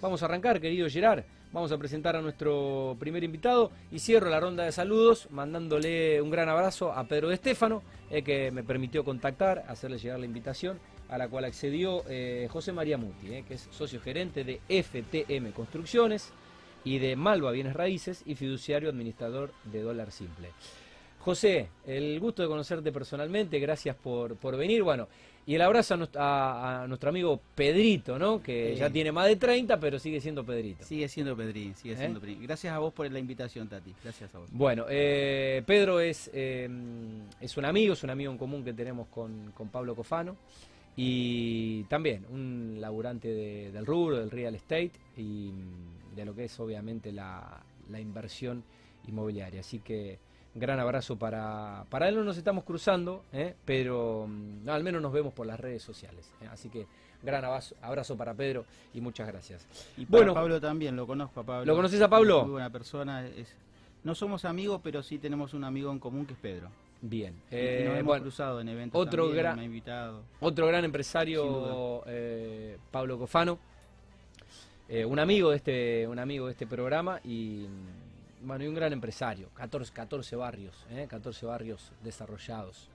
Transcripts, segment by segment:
Vamos a arrancar, querido Gerard. Vamos a presentar a nuestro primer invitado y cierro la ronda de saludos mandándole un gran abrazo a Pedro de Estéfano, eh, que me permitió contactar, hacerle llegar la invitación, a la cual accedió eh, José María Muti, eh, que es socio gerente de FTM Construcciones y de Malva Bienes Raíces y fiduciario administrador de Dólar Simple. José, el gusto de conocerte personalmente, gracias por, por venir. Bueno, y el abrazo a, nuestro amigo Pedrito, ¿no? Que ya tiene más de 30, pero sigue siendo Pedrito. Sigue siendo Pedrín, sigue ¿Eh? siendo Pedrín. Gracias a vos por la invitación, Tati. Gracias a vos. Bueno, eh, Pedro es, eh, es un amigo, es un amigo en común que tenemos con, Pablo Cofano. Y también un laburante del rubro, del real estate y de lo que es obviamente la, la inversión inmobiliaria. Así que gran abrazo para, para él, no nos estamos cruzando, ¿eh? pero mm, al menos nos vemos por las redes sociales. ¿eh? Así que gran abrazo, abrazo, para Pedro y muchas gracias. Y bueno, Pablo también, lo conozco a Pablo. ¿Lo conoces a Pablo? Muy buena persona. Es, no somos amigos, pero sí tenemos un amigo en común que es Pedro. Bien. nos eh, hemos cruzado en eventos otro también, gran, me ha invitado. Otro gran empresario, Pablo Cofano. un amigo de este un amigo de este programa y bueno, y un gran empresario, 14, 14 barrios, ¿eh? 14 barrios desarrollados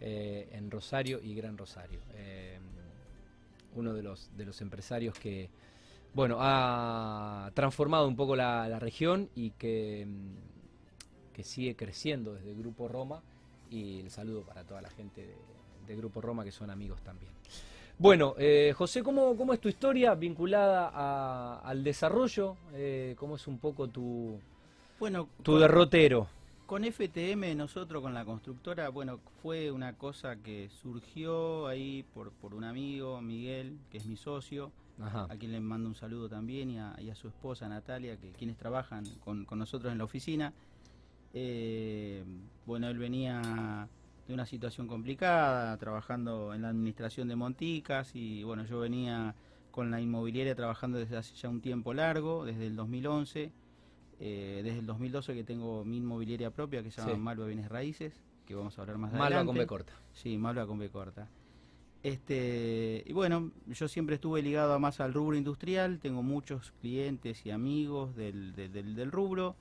eh, en Rosario y Gran Rosario. Eh, uno de los, de los empresarios que, bueno, ha transformado un poco la, región y que, mm, que sigue creciendo desde Grupo Roma y el saludo para toda la gente de, Grupo Roma que son amigos también. Bueno, eh, José, ¿cómo, ¿cómo, es tu historia vinculada al desarrollo? ¿Cómo es un poco tu, bueno, tu derrotero. Con FTM nosotros, con la constructora, bueno, fue una cosa que surgió ahí por, por un amigo, Miguel, que es mi socio, a quien le mando un saludo también, y a, su esposa Natalia, que quienes trabajan con, nosotros en la oficina. Eh, bueno, él venía de una situación complicada, trabajando en la administración de Monticas, y bueno, yo venía con la inmobiliaria trabajando desde hace ya un tiempo largo, desde el 2011 eh, desde el 2012 que tengo mi inmobiliaria propia que se llama Malva Bienes Raíces, que vamos a hablar más adelante. Malva con B corta. Sí, Malva con B corta. Este, y bueno, yo siempre estuve ligado más al rubro industrial, tengo muchos clientes y amigos del, del, rubro,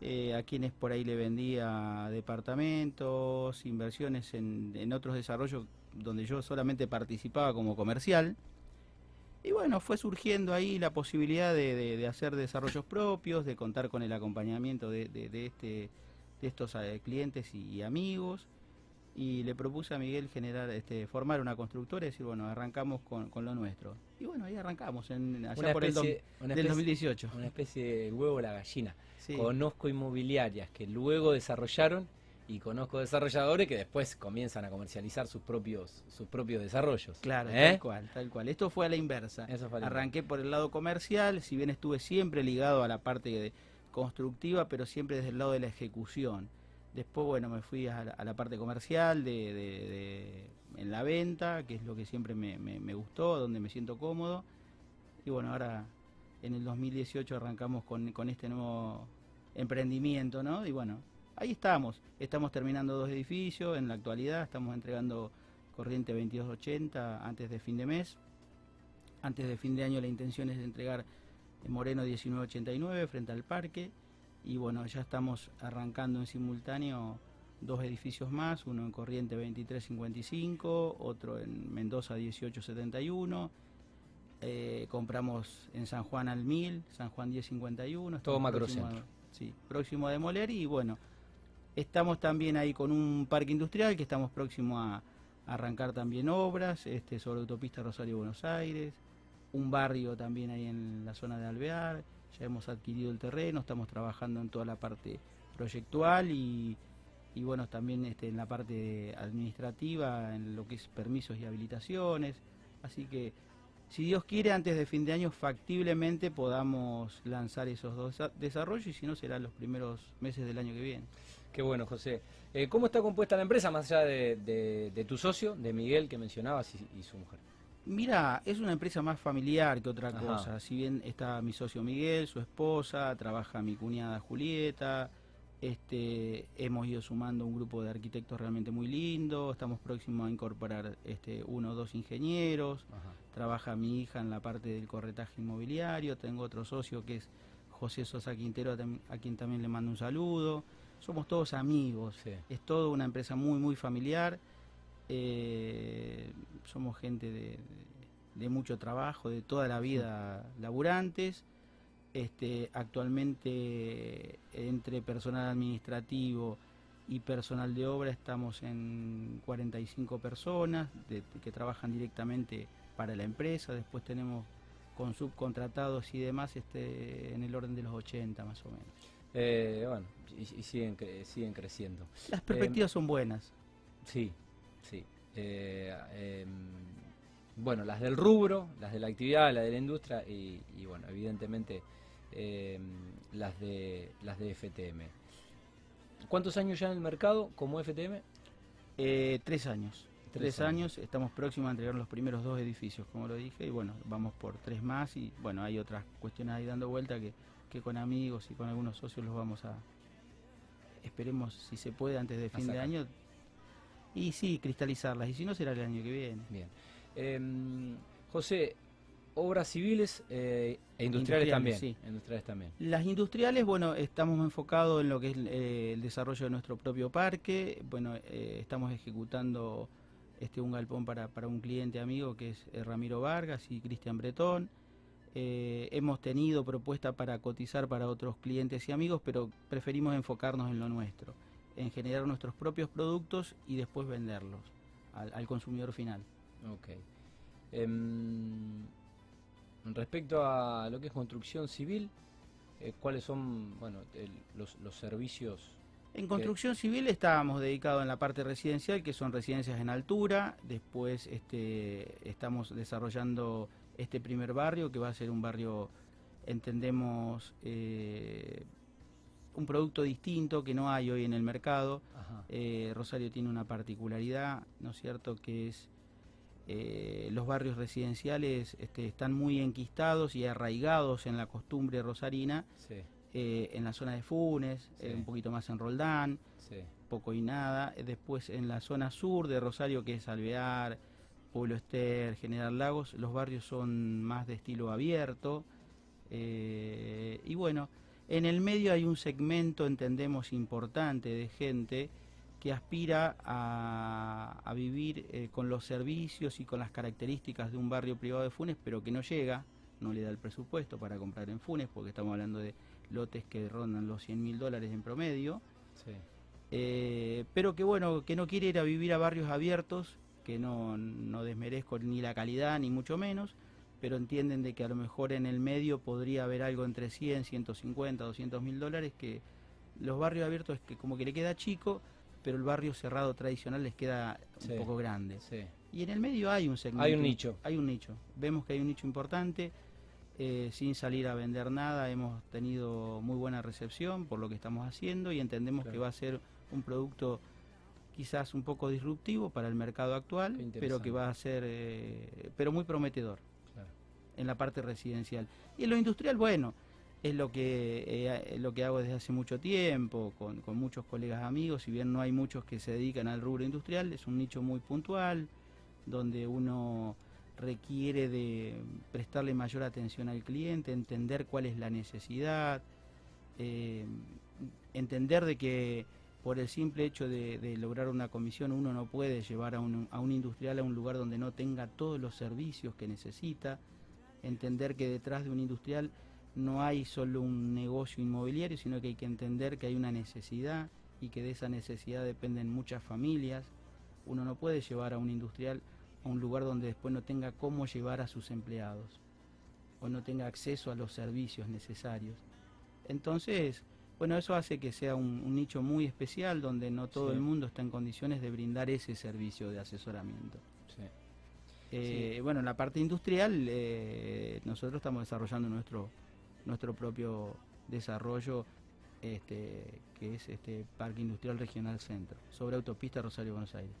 eh, a quienes por ahí le vendía departamentos, inversiones en, en otros desarrollos donde yo solamente participaba como comercial. Y bueno, fue surgiendo ahí la posibilidad de, hacer desarrollos propios, de contar con el acompañamiento de, este, de estos eh, clientes y, amigos. Y le propuse a Miguel generar, este, formar una constructora y decir, bueno, arrancamos con, lo nuestro. Y bueno, ahí arrancamos, en, allá por el del 2018. Una especie de huevo la gallina. Conozco inmobiliarias que luego desarrollaron y conozco desarrolladores que después comienzan a comercializar sus propios sus propios desarrollos. Claro, ¿Eh? tal cual, tal cual. Esto fue a la inversa. Arranqué por el lado comercial, si bien estuve siempre ligado a la parte constructiva, pero siempre desde el lado de la ejecución. Después, bueno, me fui a la, parte comercial, de, en la venta, que es lo que siempre me, me gustó, donde me siento cómodo. Y bueno, ahora en el 2018 arrancamos con, con este nuevo emprendimiento, ¿no? Y bueno, ahí estamos. Estamos terminando dos edificios en la actualidad, estamos entregando corriente 2280 antes de fin de mes. Antes de fin de año la intención es entregar Moreno 1989 frente al parque. Y bueno, ya estamos arrancando en simultáneo dos edificios más, uno en Corriente 2355, otro en Mendoza 1871. Eh, compramos en San Juan al 1000, San Juan 1051. Todo macrocentro. Sí, próximo a demoler y bueno, Estamos también ahí con un parque industrial que estamos próximos a, arrancar también obras este, sobre autopista Rosario-Buenos Aires, un barrio también ahí en la zona de Alvear, ya hemos adquirido el terreno, estamos trabajando en toda la parte proyectual y, bueno, también este, en la parte administrativa, en lo que es permisos y habilitaciones, así que si Dios quiere, antes de fin de año factiblemente podamos lanzar esos dos desarrollos y si no serán los primeros meses del año que viene. Qué bueno, José. Eh, ¿Cómo está compuesta la empresa, más allá de, tu socio, de Miguel, que mencionabas, y, su mujer? Mira, es una empresa más familiar que otra cosa. Si bien está mi socio Miguel, su esposa, trabaja mi cuñada Julieta, Este, hemos ido sumando un grupo de arquitectos realmente muy lindo, estamos próximos a incorporar este, uno o dos ingenieros, trabaja mi hija en la parte del corretaje inmobiliario, tengo otro socio que es José Sosa Quintero, a quien también le mando un saludo, somos todos amigos, es todo una empresa muy, muy familiar, eh, somos gente de, de, mucho trabajo, de toda la vida laburantes. Este, actualmente entre personal administrativo y personal de obra estamos en 45 personas que trabajan directamente para la empresa. Después tenemos con subcontratados y demás este, en el orden de los 80 más o menos. Eh, bueno, y, siguen, siguen creciendo. Las perspectivas son buenas. Sí, sí. Eh, em, bueno, las del rubro, las de la actividad, las de la industria y bueno, evidentemente eh, las, de, las de FTM. ¿Cuántos años ya en el mercado como FTM? Eh, tres años. Tres, años. estamos próximos a entregar los primeros dos edificios, como lo dije, y bueno, vamos por tres más y bueno, hay otras cuestiones ahí dando vuelta que, que con amigos y con algunos socios los vamos a, esperemos si se puede antes de fin de año, y sí, cristalizarlas, y si no será el año que viene. Bien. Em, José, obras civiles eh, e industriales, también. Sí. Industriales también. Las industriales, bueno, estamos enfocados en lo que es eh, el desarrollo de nuestro propio parque. Bueno, eh, estamos ejecutando este un galpón para, para un cliente amigo que es Ramiro Vargas y Cristian Bretón. Hemos tenido propuesta para cotizar para otros clientes y amigos, pero preferimos enfocarnos en lo nuestro, en generar nuestros propios productos y después venderlos al, al consumidor final. Ok. Em, Respecto a lo que es construcción civil, eh, ¿cuáles son bueno, los, servicios? En construcción civil estábamos dedicados en la parte residencial, que son residencias en altura. Después este, estamos desarrollando este primer barrio, que va a ser un barrio, entendemos, eh, un producto distinto que no hay hoy en el mercado. Eh, Rosario tiene una particularidad, ¿no es cierto?, que es eh, los barrios residenciales este, están muy enquistados y arraigados en la costumbre rosarina, eh, en la zona de Funes, un poquito más en Roldán, poco y nada. Después en la zona sur de Rosario, que es Alvear, Pueblo Ester, General Lagos, los barrios son más de estilo abierto. y bueno, en el medio hay un segmento, entendemos, importante de gente que aspira a, vivir eh, con los servicios y con las características de un barrio privado de Funes, pero que no llega, no le da el presupuesto para comprar en Funes, porque estamos hablando de lotes que rondan los 100 mil dólares en promedio. Eh, pero que bueno, que no quiere ir a vivir a barrios abiertos, que no, no desmerezco ni la calidad ni mucho menos, pero entienden de que a lo mejor en el medio podría haber algo entre 100, 150, 200 mil dólares, que los barrios abiertos es que como que le queda chico, pero el barrio cerrado tradicional les queda un poco grande. Y en el medio hay un segmento. Hay un nicho. Hay un nicho. Vemos que hay un nicho importante. Eh, sin salir a vender nada, hemos tenido muy buena recepción por lo que estamos haciendo y entendemos que va a ser un producto quizás un poco disruptivo para el mercado actual, pero que va a ser, eh, pero muy prometedor en la parte residencial. Y en lo industrial, bueno, es lo que, eh, lo que hago desde hace mucho tiempo, con, con, muchos colegas amigos, si bien no hay muchos que se dedican al rubro industrial, es un nicho muy puntual, donde uno requiere de prestarle mayor atención al cliente, entender cuál es la necesidad, eh, entender de que por el simple hecho de, lograr una comisión uno no puede llevar a un, a un industrial a un lugar donde no tenga todos los servicios que necesita, entender que detrás de un industrial no hay solo un negocio inmobiliario, sino que hay que entender que hay una necesidad y que de esa necesidad dependen muchas familias. Uno no puede llevar a un industrial a un lugar donde después no tenga cómo llevar a sus empleados o no tenga acceso a los servicios necesarios. Entonces, bueno, eso hace que sea un, nicho muy especial donde no todo el mundo está en condiciones de brindar ese servicio de asesoramiento. Eh, bueno, en la parte industrial, eh, nosotros estamos desarrollando nuestro nuestro propio desarrollo este, que es este Parque Industrial Regional Centro, sobre autopista Rosario Buenos Aires.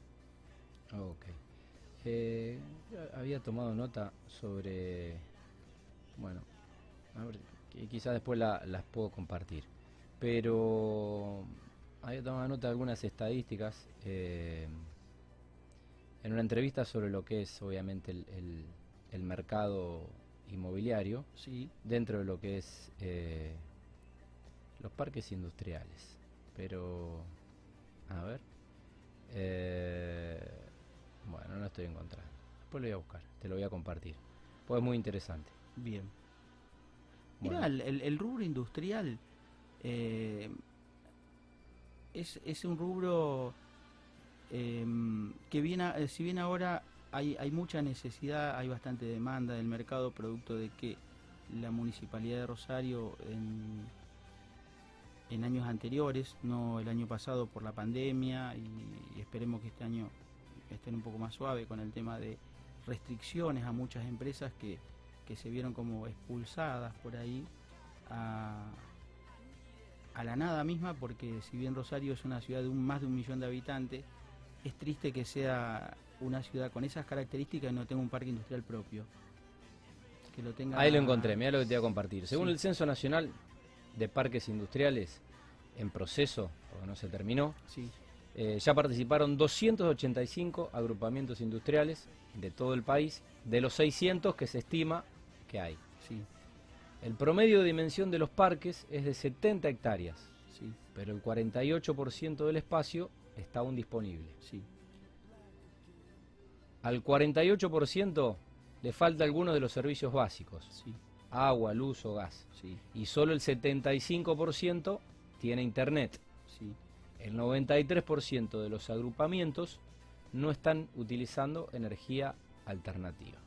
Ok. Eh, había tomado nota sobre, bueno, a ver, quizás después las puedo compartir. Pero había tomado nota de algunas estadísticas eh, en una entrevista sobre lo que es obviamente el, mercado inmobiliario sí. dentro de lo que es eh, los parques industriales. Pero, a ver, eh, bueno, no estoy encontrando. Después lo voy a buscar, te lo voy a compartir. Pues es muy interesante. Bien. Mira, el, rubro industrial eh, es, es, un rubro em, que viene, si bien ahora hay, hay mucha necesidad, hay bastante demanda del mercado, producto de que la municipalidad de Rosario en, en años anteriores, no el año pasado por la pandemia y esperemos que este año estén un poco más suave con el tema de restricciones a muchas empresas que, se vieron como expulsadas por ahí a, la nada misma, porque si bien Rosario es una ciudad de un, más de un millón de habitantes, es triste que sea una ciudad con esas características y no tenga un parque industrial propio. Que lo tenga Ahí lo encontré, mira lo que te voy a compartir. Según el Censo Nacional de Parques Industriales, en proceso, porque no se terminó, sí. Eh, ya participaron 285 agrupamientos industriales de todo el país, de los 600 que se estima que hay. Sí. El promedio de dimensión de los parques es de 70 hectáreas, sí. pero el 48% del espacio está aún disponible. Sí. Al 48% le falta alguno de los servicios básicos, sí. agua, luz o gas, sí. y solo el 75% tiene internet. Sí el 93% de los agrupamientos no están utilizando energía alternativa.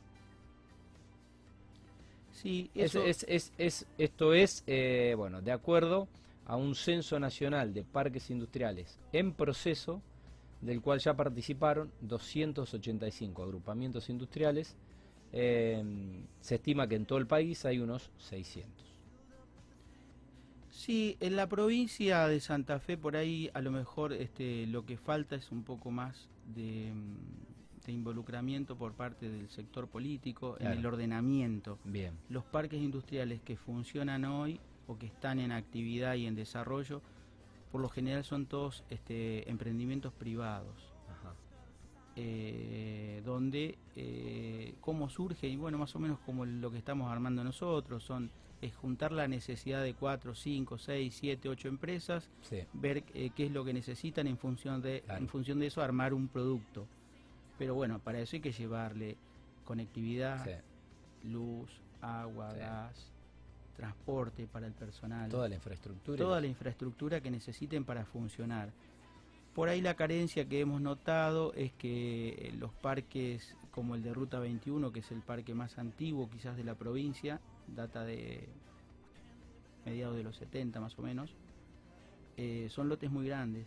Sí, eso... es, esto es, eh, bueno, de acuerdo a un censo nacional de parques industriales en proceso, del cual ya participaron 285 agrupamientos industriales. Eh, se estima que en todo el país hay unos 600. Sí, en la provincia de Santa Fe por ahí a lo mejor este, lo que falta es un poco más de, mm, involucramiento por parte del sector político en el ordenamiento. Bien. Los parques industriales que funcionan hoy o que están en actividad y en desarrollo, por lo general son todos este, emprendimientos privados. Eh, donde eh, cómo surge y bueno más o menos como lo que estamos armando nosotros son es juntar la necesidad de cuatro, cinco, seis, siete, ocho empresas, ver eh, qué es lo que necesitan en función de en función de eso armar un producto. Pero bueno, para eso hay que llevarle conectividad, luz, agua, gas, transporte para el personal, toda la infraestructura, toda la infraestructura que necesiten para funcionar. Por ahí la carencia que hemos notado es que eh, los parques como el de Ruta 21, que es el parque más antiguo quizás de la provincia, data de mediados de los 70 más o menos, eh, son lotes muy grandes,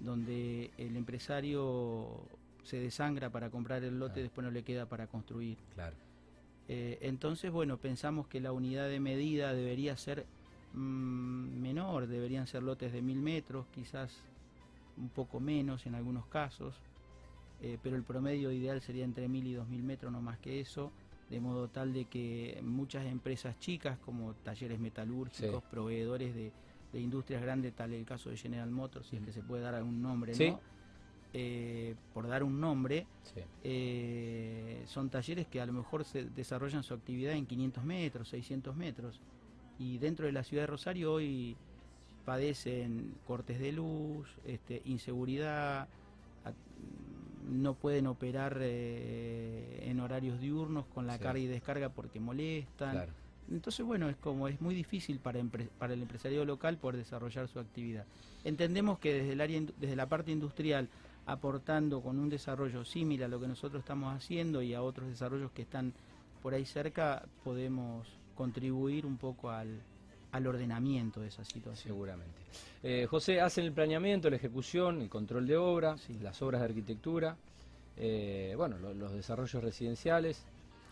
donde el empresario se desangra para comprar el lote, y después no le queda para construir. Claro. Eh, entonces, bueno, pensamos que la unidad de medida debería ser mm, menor, deberían ser lotes de mil metros, quizás un poco menos en algunos casos, eh, pero el promedio ideal sería entre mil y dos mil metros, no más que eso de modo tal de que muchas empresas chicas como talleres metalúrgicos, proveedores de, industrias grandes, tal el caso de General Motors, si es que se puede dar algún nombre, ¿no? Eh, por dar un nombre, eh, son talleres que a lo mejor se desarrollan su actividad en 500 metros, 600 metros, y dentro de la ciudad de Rosario hoy padecen cortes de luz, este, inseguridad, no pueden operar eh, en horarios diurnos con la carga y descarga porque molestan. Entonces, bueno, es como es muy difícil para, para el empresario local poder desarrollar su actividad. Entendemos que desde el área desde la parte industrial aportando con un desarrollo similar a lo que nosotros estamos haciendo y a otros desarrollos que están por ahí cerca, podemos contribuir un poco al, al ordenamiento de esa situación. Seguramente. Eh, José, hacen el planeamiento, la ejecución, el control de obra, las obras de arquitectura, eh, bueno, los desarrollos residenciales,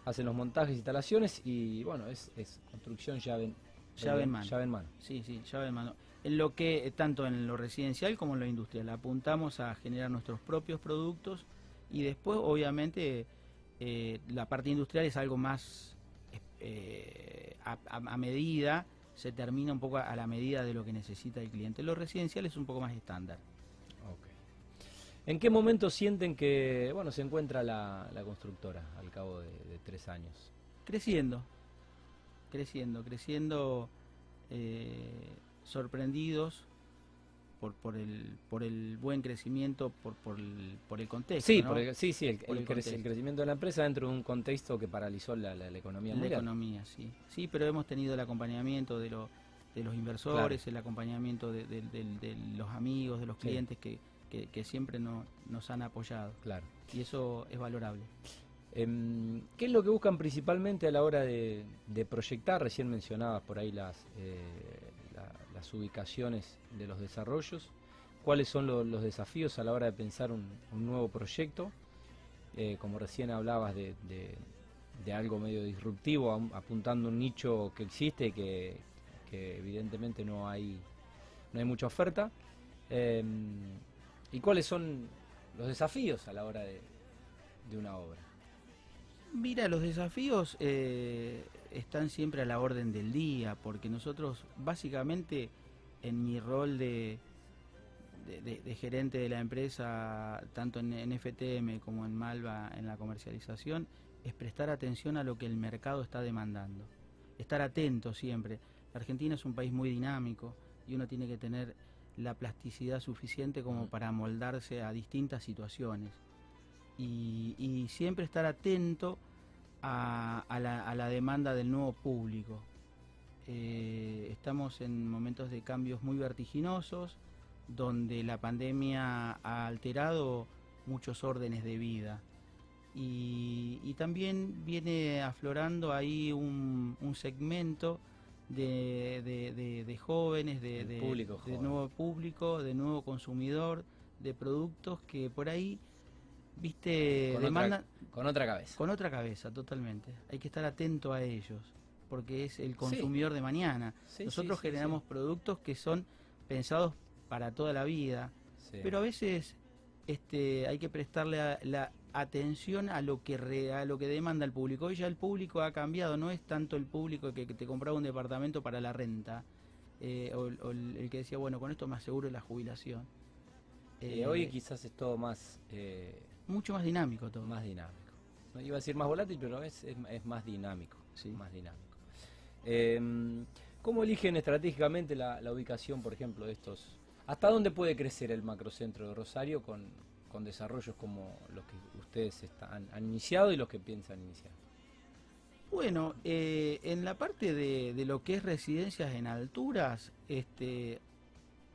hacen los montajes, instalaciones y bueno, es, construcción llave, llave, en mano. llave en mano. Sí, sí, llave en mano. Lo que, tanto en lo residencial como en lo industrial, apuntamos a generar nuestros propios productos y después, obviamente, eh, la parte industrial es algo más a medida se termina un poco a, la medida de lo que necesita el cliente. Lo residencial es un poco más estándar. ¿En qué momento sienten que bueno se encuentra la, constructora al cabo de, tres años? Creciendo, creciendo, creciendo, eh, sorprendidos por, por, el, por el buen crecimiento, por, por, el, por el contexto. Sí, sí, sí, el, crecimiento de la empresa dentro de un contexto que paralizó la, la, economía La economía, sí. Sí, pero hemos tenido el acompañamiento de, lo, de los inversores, el acompañamiento de, los amigos, de los clientes que que, siempre nos han apoyado. Claro. Y eso es valorable. Em, ¿Qué es lo que buscan principalmente a la hora de, proyectar? Recién mencionabas por ahí las, eh, las ubicaciones de los desarrollos. ¿Cuáles son los desafíos a la hora de pensar un, nuevo proyecto? Eh, como recién hablabas de, algo medio disruptivo, apuntando un nicho que existe, que, evidentemente no hay, no hay mucha oferta. Em, ¿Y cuáles son los desafíos a la hora de, una obra? Mira, los desafíos eh, están siempre a la orden del día, porque nosotros básicamente en mi rol de, de, gerente de la empresa, tanto en, en, FTM como en Malva en la comercialización, es prestar atención a lo que el mercado está demandando. Estar atento siempre. Argentina es un país muy dinámico y uno tiene que tener la plasticidad suficiente como para moldarse a distintas situaciones. Y, siempre estar atento a, la, demanda del nuevo público. Eh, estamos en momentos de cambios muy vertiginosos, donde la pandemia ha alterado muchos órdenes de vida. Y, también viene aflorando ahí un segmento de, de, jóvenes, de, de, nuevo público, de nuevo consumidor, de productos que por ahí, viste, con demandan... Otra, con otra cabeza. Con otra cabeza, totalmente. Hay que estar atento a ellos, porque es el consumidor de mañana. Nosotros generamos productos que son pensados para toda la vida, pero a veces este, hay que prestarle la, atención a lo que a lo que demanda el público. Hoy ya el público ha cambiado, no es tanto el público que, te compraba un departamento para la renta, eh, o, el, que decía, bueno, con esto me aseguro la jubilación. Eh, hoy quizás es todo más... Mucho más dinámico todo. Más dinámico. No iba a decir más volátil, pero es, es, más dinámico. Sí. Más dinámico. Em, ¿Cómo eligen estratégicamente la, la ubicación, por ejemplo, de estos... ¿Hasta dónde puede crecer el macrocentro de Rosario con, con desarrollos como los que ustedes están, han iniciado y los que piensan iniciar? Bueno, eh, en la parte de, lo que es residencias en alturas, este,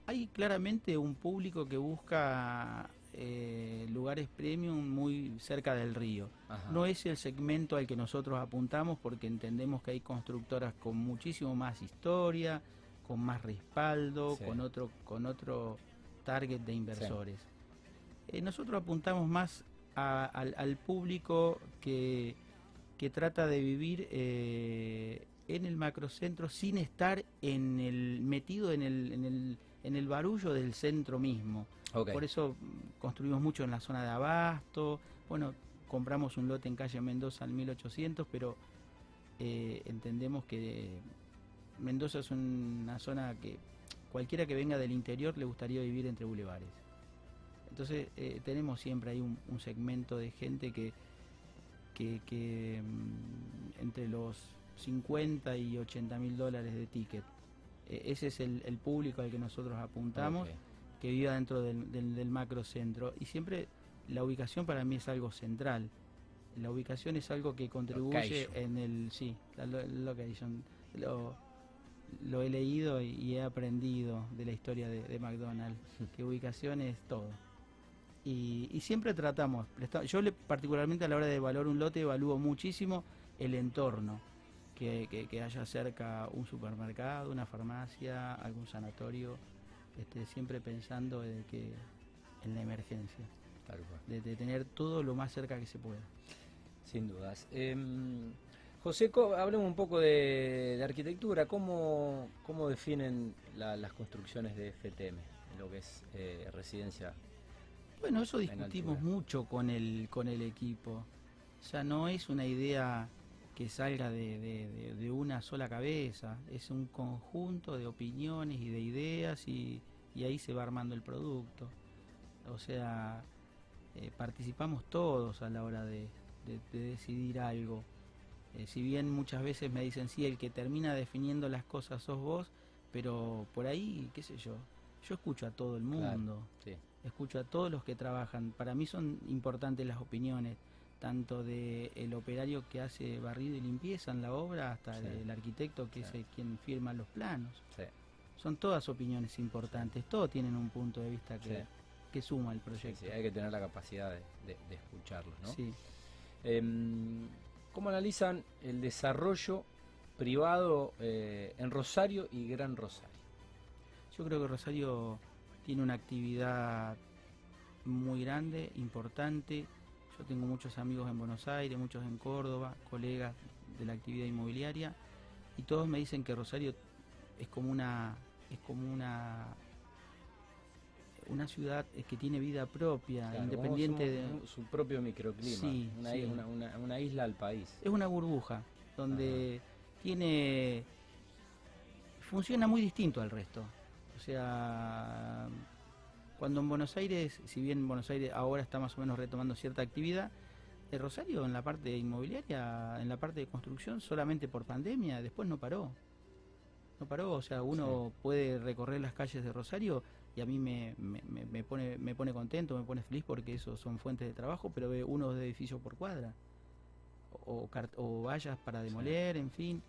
hay claramente un público que busca eh, lugares premium muy cerca del río. No es el segmento al que nosotros apuntamos porque entendemos que hay constructoras con muchísimo más historia, con más respaldo, con otro con otro target de inversores. Eh, nosotros apuntamos más al, público que, trata de vivir eh, en el macrocentro sin estar en el metido en el, en el, en el barullo del centro mismo. Por eso mm, construimos mucho en la zona de Abasto. Bueno, compramos un lote en calle Mendoza al 1800, pero eh, entendemos que Mendoza es una zona que cualquiera que venga del interior le gustaría vivir entre bulevares. Entonces eh, tenemos siempre ahí un, segmento de gente que, que, mm, entre los 50 y 80 mil dólares de ticket, ese es el, público al que nosotros apuntamos, que viva dentro del, del, macrocentro. Y siempre la ubicación para mí es algo central. La ubicación es algo que contribuye en el... Sí, la location. Lo, lo he leído y, he aprendido de la historia de, de McDonald's, que ubicación es todo. Y, siempre tratamos, yo le, particularmente a la hora de evaluar un lote evalúo muchísimo el entorno, que, haya cerca un supermercado, una farmacia, algún sanatorio, este, siempre pensando en, que, en la emergencia, de, tener todo lo más cerca que se pueda. Sin dudas. Em, José, hablemos un poco de, arquitectura. ¿Cómo, cómo definen las construcciones de FTM, lo que es eh, residencia bueno, eso discutimos mucho con el, con el equipo. O sea, no es una idea que salga de, una sola cabeza, es un conjunto de opiniones y de ideas y, ahí se va armando el producto. O sea, eh, participamos todos a la hora de, decidir algo. Eh, si bien muchas veces me dicen, sí, el que termina definiendo las cosas sos vos, pero por ahí, qué sé yo, yo escucho a todo el mundo, escucho a todos los que trabajan. Para mí son importantes las opiniones, tanto del el operario que hace barrido y limpieza en la obra hasta el arquitecto que es quien firma los planos. Son todas opiniones importantes, todos tienen un punto de vista que, que suma el proyecto. hay que tener la capacidad de, de, escucharlos. ¿no? Em, ¿Cómo analizan el desarrollo privado eh, en Rosario y Gran Rosario? Yo creo que Rosario tiene una actividad muy grande, importante. Yo tengo muchos amigos en Buenos Aires, muchos en Córdoba, colegas de la actividad inmobiliaria, y todos me dicen que Rosario es como una es como una una ciudad que tiene vida propia, independiente de su propio microclima, una, Una, isla al país. Es una burbuja donde tiene funciona muy distinto al resto. O sea, cuando en Buenos Aires, si bien Buenos Aires ahora está más o menos retomando cierta actividad, el Rosario en la parte inmobiliaria, en la parte de construcción, solamente por pandemia, después no paró. No paró, o sea, uno puede recorrer las calles de Rosario y a mí me, me, pone, me pone contento, me pone feliz porque eso son fuentes de trabajo, pero ve uno de edificios por cuadra o, o vallas para demoler, en fin.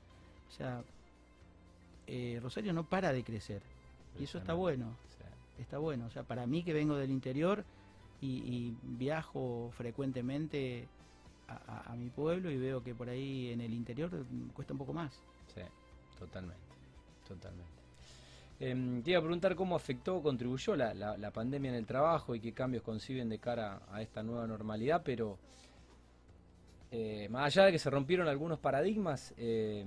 O sea, eh, Rosario no para de crecer. Y eso está bueno. Está bueno. O sea, para mí que vengo del interior y, viajo frecuentemente a, mi pueblo y veo que por ahí en el interior cuesta un poco más. Sí, totalmente. Totalmente. Em, te iba a preguntar cómo afectó o contribuyó la, la, pandemia en el trabajo y qué cambios conciben de cara a esta nueva normalidad, pero eh, más allá de que se rompieron algunos paradigmas, eh,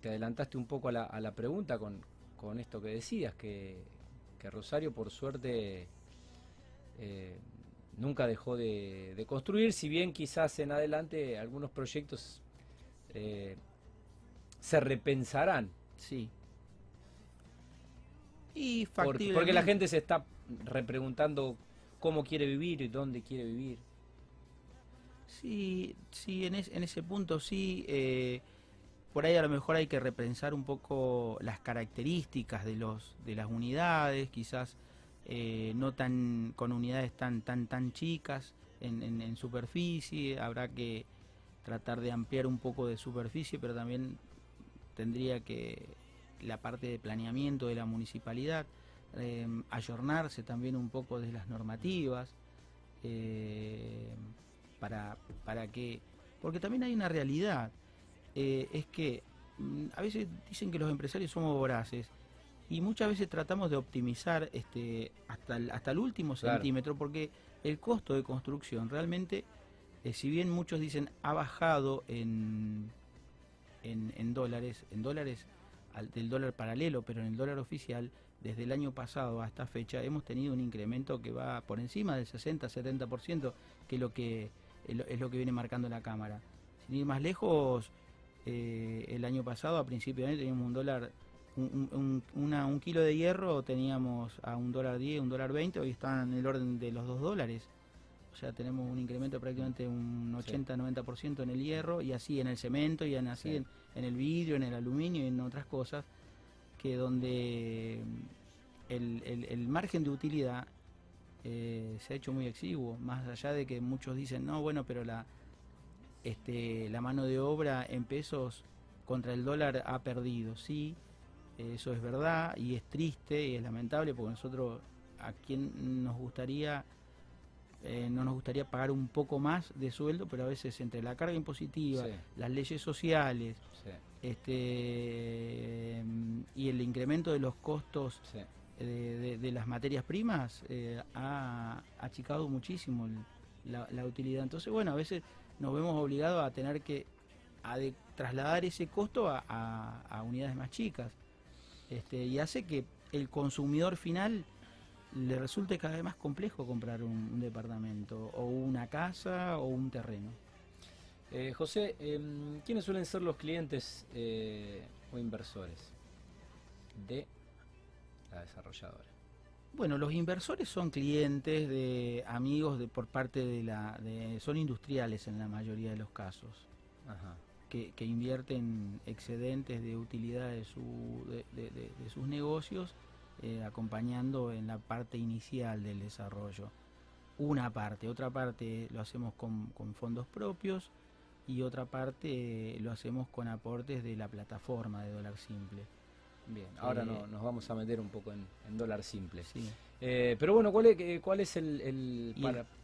te adelantaste un poco a la, a la pregunta con, con, esto que decías, que, Rosario por suerte eh, nunca dejó de, construir, si bien quizás en adelante algunos proyectos se repensarán. Sí. Y porque, porque la gente se está repreguntando cómo quiere vivir y dónde quiere vivir. Sí, sí, en, en ese punto sí. Eh, por ahí a lo mejor hay que repensar un poco las características de los de las unidades, quizás eh, no tan con unidades tan tan tan chicas en, superficie. Habrá que tratar de ampliar un poco de superficie, pero también tendría que la parte de planeamiento de la municipalidad, eh, ayornarse también un poco de las normativas. Eh, para, para que, porque también hay una realidad, eh, es que mm, a veces dicen que los empresarios somos voraces y muchas veces tratamos de optimizar este hasta el, hasta el último centímetro porque el costo de construcción realmente, eh, si bien muchos dicen ha bajado en, en, en dólares, en dólares al, del dólar paralelo, pero en el dólar oficial, desde el año pasado a esta fecha hemos tenido un incremento que va por encima del 60-70%, que lo que es lo que viene marcando la Cámara. Sin ir más lejos, eh, el año pasado, a principio de año, teníamos un dólar, un, un, kilo de hierro teníamos a un dólar 10, un dólar 20, hoy están en el orden de los 2 dólares. O sea, tenemos un incremento de prácticamente un 80-90% en el hierro y así en el cemento y en, así en, el vidrio, en el aluminio y en otras cosas, que donde el, el margen de utilidad eh, se ha hecho muy exiguo, más allá de que muchos dicen, no, bueno, pero la, este, la mano de obra en pesos contra el dólar ha perdido, sí, eso es verdad y es triste y es lamentable porque nosotros a quien nos gustaría eh, no nos gustaría pagar un poco más de sueldo, pero a veces entre la carga impositiva, las leyes sociales, este y el incremento de los costos de, las materias primas eh, ha achicado muchísimo la, utilidad. Entonces, bueno, a veces nos vemos obligados a tener que trasladar ese costo a, unidades más chicas. Este, y hace que el consumidor final le resulte cada vez más complejo comprar un, departamento o una casa o un terreno. Eh, José, em, ¿quiénes suelen ser los clientes eh, o inversores de la desarrolladora? Bueno, los inversores son clientes de amigos de, por parte de la... De, son industriales en la mayoría de los casos. Que, invierten excedentes de utilidad de, su, de, sus negocios eh, acompañando en la parte inicial del desarrollo. Una parte, otra parte lo hacemos con, fondos propios y otra parte lo hacemos con aportes de la plataforma de dólar simple. Bien, ahora no, nos vamos a meter un poco en, dólar simple. Sí. Eh, pero bueno, ¿cuál es, cuál es el,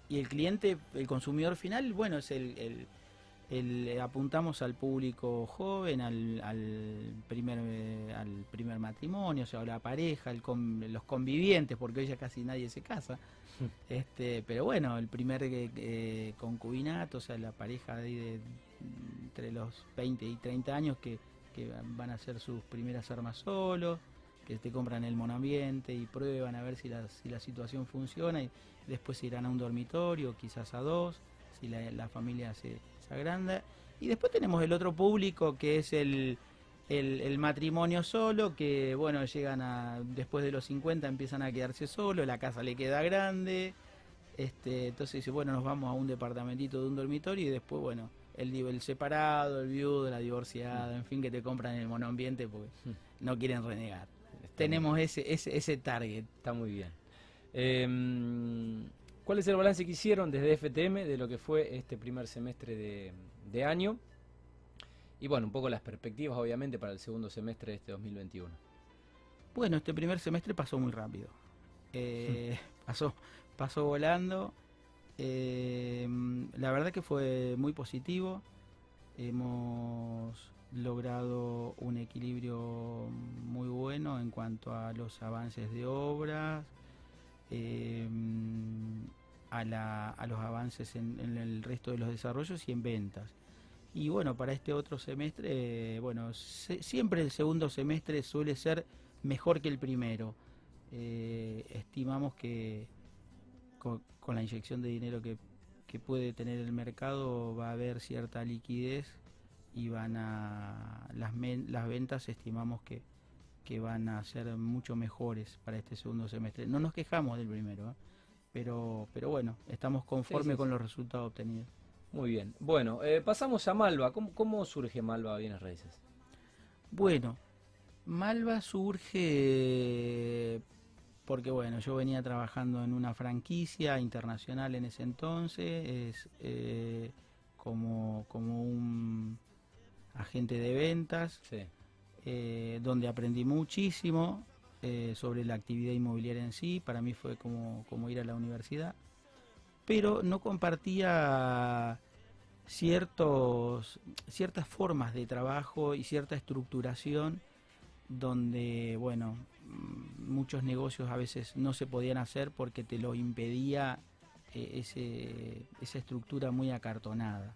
y, el cliente, el consumidor final, bueno, es el, el, apuntamos al público joven, al, al, primer eh, al primer matrimonio, o sea, la pareja, el los convivientes, porque hoy ya casi nadie se casa. este Pero bueno, el primer eh, concubinato, o sea, la pareja de, de, entre los 20 y 30 años que que van a hacer sus primeras armas solos, que te compran el monoambiente y prueban a ver si la, si la situación funciona y después irán a un dormitorio, quizás a dos, si la, familia se, agranda. Y después tenemos el otro público que es el, el, matrimonio solo, que bueno, llegan a, después de los 50 empiezan a quedarse solos, la casa le queda grande, este, entonces dice, bueno, nos vamos a un departamentito de un dormitorio y después, bueno, el, separado, el viudo, la divorciada, en fin, que te compran en el monoambiente porque no quieren renegar. Tenemos ese, ese, ese target. Está muy bien. Em, ¿Cuál es el balance que hicieron desde FTM de lo que fue este primer semestre de, año? Y bueno, un poco las perspectivas, obviamente, para el segundo semestre de este 2021. Bueno, este primer semestre pasó muy rápido. Eh, pasó, pasó volando. Eh, la verdad que fue muy positivo. Hemos logrado un equilibrio muy bueno en cuanto a los avances de obras, eh, a, los avances en, el resto de los desarrollos y en ventas. Y bueno, para este otro semestre, bueno, siempre el segundo semestre suele ser mejor que el primero. Eh, estimamos que la inyección de dinero que, puede tener el mercado va a haber cierta liquidez y van a las, las ventas estimamos que, que van a ser mucho mejores para este segundo semestre. No nos quejamos del primero, ¿eh? pero, pero bueno, estamos conformes con los resultados obtenidos. Muy bien. Bueno, eh, pasamos a Malva. ¿Cómo, ¿Cómo, surge Malva Bienes Raíces? Bueno, Malva surge porque bueno, yo venía trabajando en una franquicia internacional en ese entonces, eh, como, como un agente de ventas, eh, donde aprendí muchísimo eh, sobre la actividad inmobiliaria en sí, para mí fue como, como ir a la universidad, pero no compartía ciertos, ciertas formas de trabajo y cierta estructuración donde, bueno, muchos negocios a veces no se podían hacer porque te lo impedía eh, ese, esa estructura muy acartonada.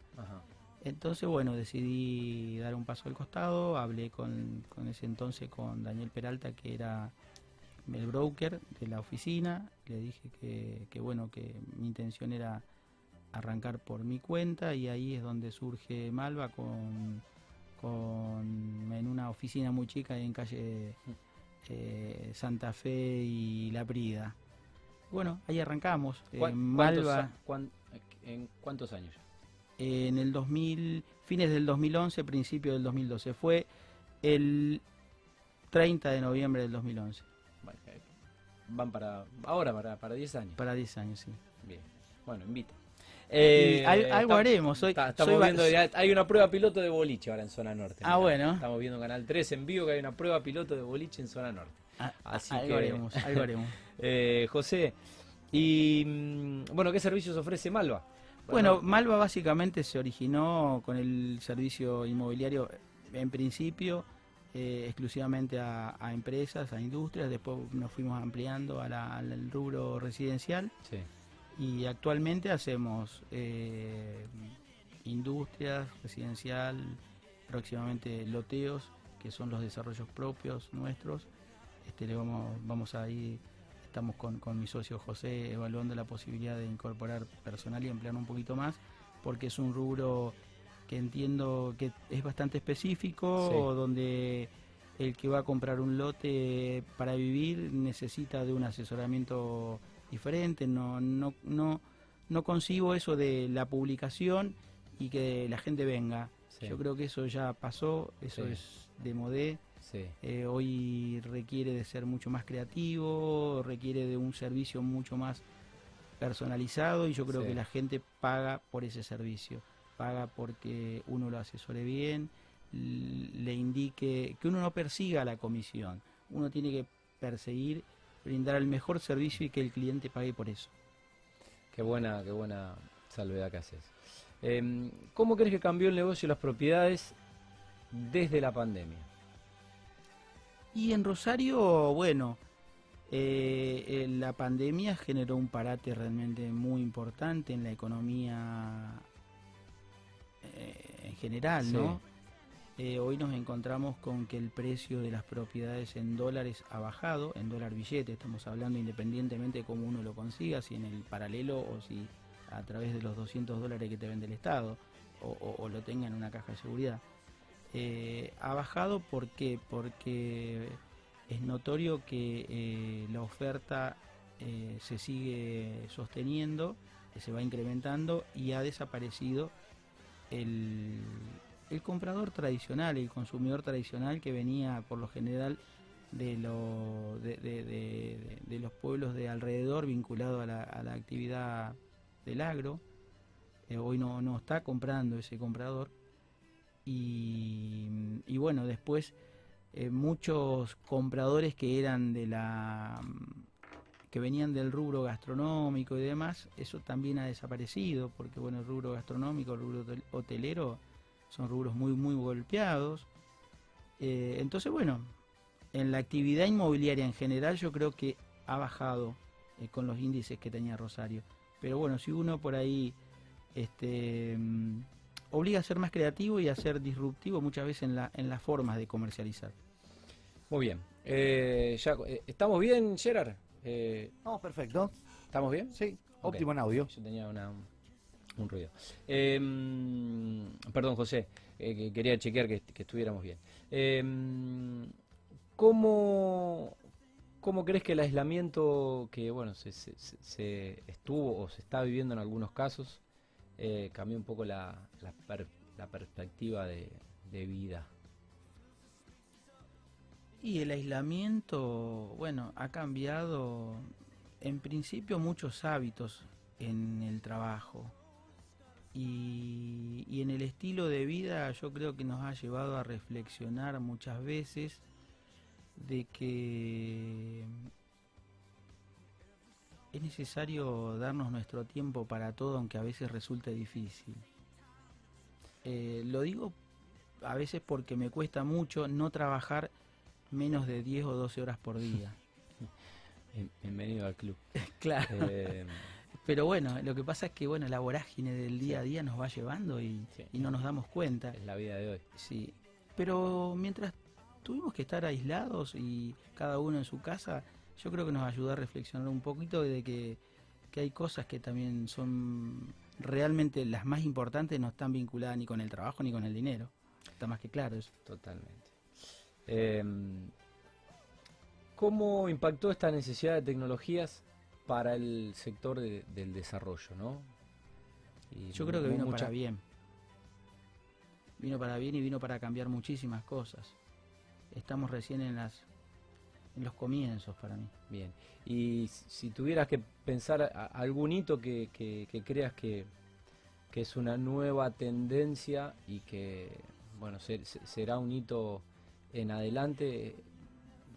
Entonces, bueno, decidí dar un paso al costado, hablé con, con ese entonces con Daniel Peralta, que era el broker de la oficina, le dije que, que bueno, que mi intención era arrancar por mi cuenta y ahí es donde surge Malva con en una oficina muy chica en calle eh, Santa Fe y La Prida. Bueno, ahí arrancamos. en Malva. ¿En cuántos años? En el 2000, fines del 2011, principio del 2012. Fue el 30 de noviembre del 2011. Van para ahora, para, para 10 años. Para 10 años, sí. Bien. Bueno, invita. Eh, algo haremos. hay una prueba piloto de boliche ahora en zona norte. Ah, bueno. Estamos viendo Canal 3 en vivo que hay una prueba piloto de boliche en zona norte. Ah, Así algo haremos, algo haremos. Eh, José, y mm, bueno, ¿qué servicios ofrece Malva? Bueno, Malva básicamente se originó con el servicio inmobiliario en principio eh, exclusivamente a, empresas, a industrias, después nos fuimos ampliando al rubro residencial. Sí y actualmente hacemos eh, industrias, residencial, próximamente loteos, que son los desarrollos propios nuestros. Este, le vamos, vamos a ir, estamos con, con mi socio José evaluando la posibilidad de incorporar personal y emplear un poquito más, porque es un rubro que entiendo que es bastante específico, donde el que va a comprar un lote para vivir necesita de un asesoramiento diferente, no, no, no, no concibo eso de la publicación y que la gente venga. Yo creo que eso ya pasó, eso es de modé. Eh, hoy requiere de ser mucho más creativo, requiere de un servicio mucho más personalizado y yo creo que la gente paga por ese servicio, paga porque uno lo asesore bien, le indique, que uno no persiga la comisión, uno tiene que perseguir, brindar el mejor servicio y que el cliente pague por eso. Qué buena, qué buena salvedad que haces. Em, ¿Cómo crees que cambió el negocio de las propiedades desde la pandemia? Y en Rosario, bueno, eh, eh, la pandemia generó un parate realmente muy importante en la economía eh, en general, ¿no? Hoy nos encontramos con que el precio de las propiedades en dólares ha bajado, en dólar billete, estamos hablando independientemente de cómo uno lo consiga, si en el paralelo o si a través de los 200 dólares que te vende el Estado o, lo tenga en una caja de seguridad. ha bajado ¿por qué? porque es notorio que eh, la oferta eh, se sigue sosteniendo, se va incrementando y ha desaparecido el, comprador tradicional, el consumidor tradicional que venía por lo general de, los pueblos de alrededor vinculado a la, actividad del agro. Eh, hoy no, no, está comprando ese comprador. Y, y bueno, después eh, muchos compradores que eran de la que venían del rubro gastronómico y demás, eso también ha desaparecido, porque bueno, el rubro gastronómico, el rubro hotelero son rubros muy muy golpeados. Eh, entonces, bueno, en la actividad inmobiliaria en general yo creo que ha bajado eh, con los índices que tenía Rosario. Pero bueno, si uno por ahí este, mm, obliga a ser más creativo y a ser disruptivo muchas veces en, la, en las formas de comercializar. Muy bien. Eh, ya, eh, ¿Estamos bien, Gerard? Eh, no, perfecto. ¿Estamos bien? Sí, óptimo en audio. Yo tenía un, ruido. Em, perdón, José, quería chequear que, estuviéramos bien. Em, ¿cómo, ¿Cómo crees que el aislamiento que bueno se, se, estuvo o se está viviendo en algunos casos cambió un poco la, la, perspectiva de vida? Y el aislamiento, bueno, ha cambiado en principio muchos hábitos en el trabajo. Y, en el estilo de vida yo creo que nos ha llevado a reflexionar muchas veces de que es necesario darnos nuestro tiempo para todo, aunque a veces resulte difícil. Eh, lo digo a veces porque me cuesta mucho no trabajar menos de 10 o 12 horas por día. Bienvenido al club. claro. Eh, pero bueno, lo que pasa es que bueno, la vorágine del día a día nos va llevando y, no nos damos cuenta. Es la vida de hoy. Sí. Pero mientras tuvimos que estar aislados y cada uno en su casa, yo creo que nos ayudó a reflexionar un poquito de que, que hay cosas que también son realmente las más importantes, no están vinculadas ni con el trabajo ni con el dinero. Está más que claro eso. Totalmente. Em, ¿Cómo impactó esta necesidad de tecnologías para el sector del desarrollo? ¿no? Yo creo que vino para bien. Vino para bien y vino para cambiar muchísimas cosas. Estamos recién en las en los comienzos para mí. Bien. Y si tuvieras que pensar algún hito que, creas que, es una nueva tendencia y que bueno será un hito en adelante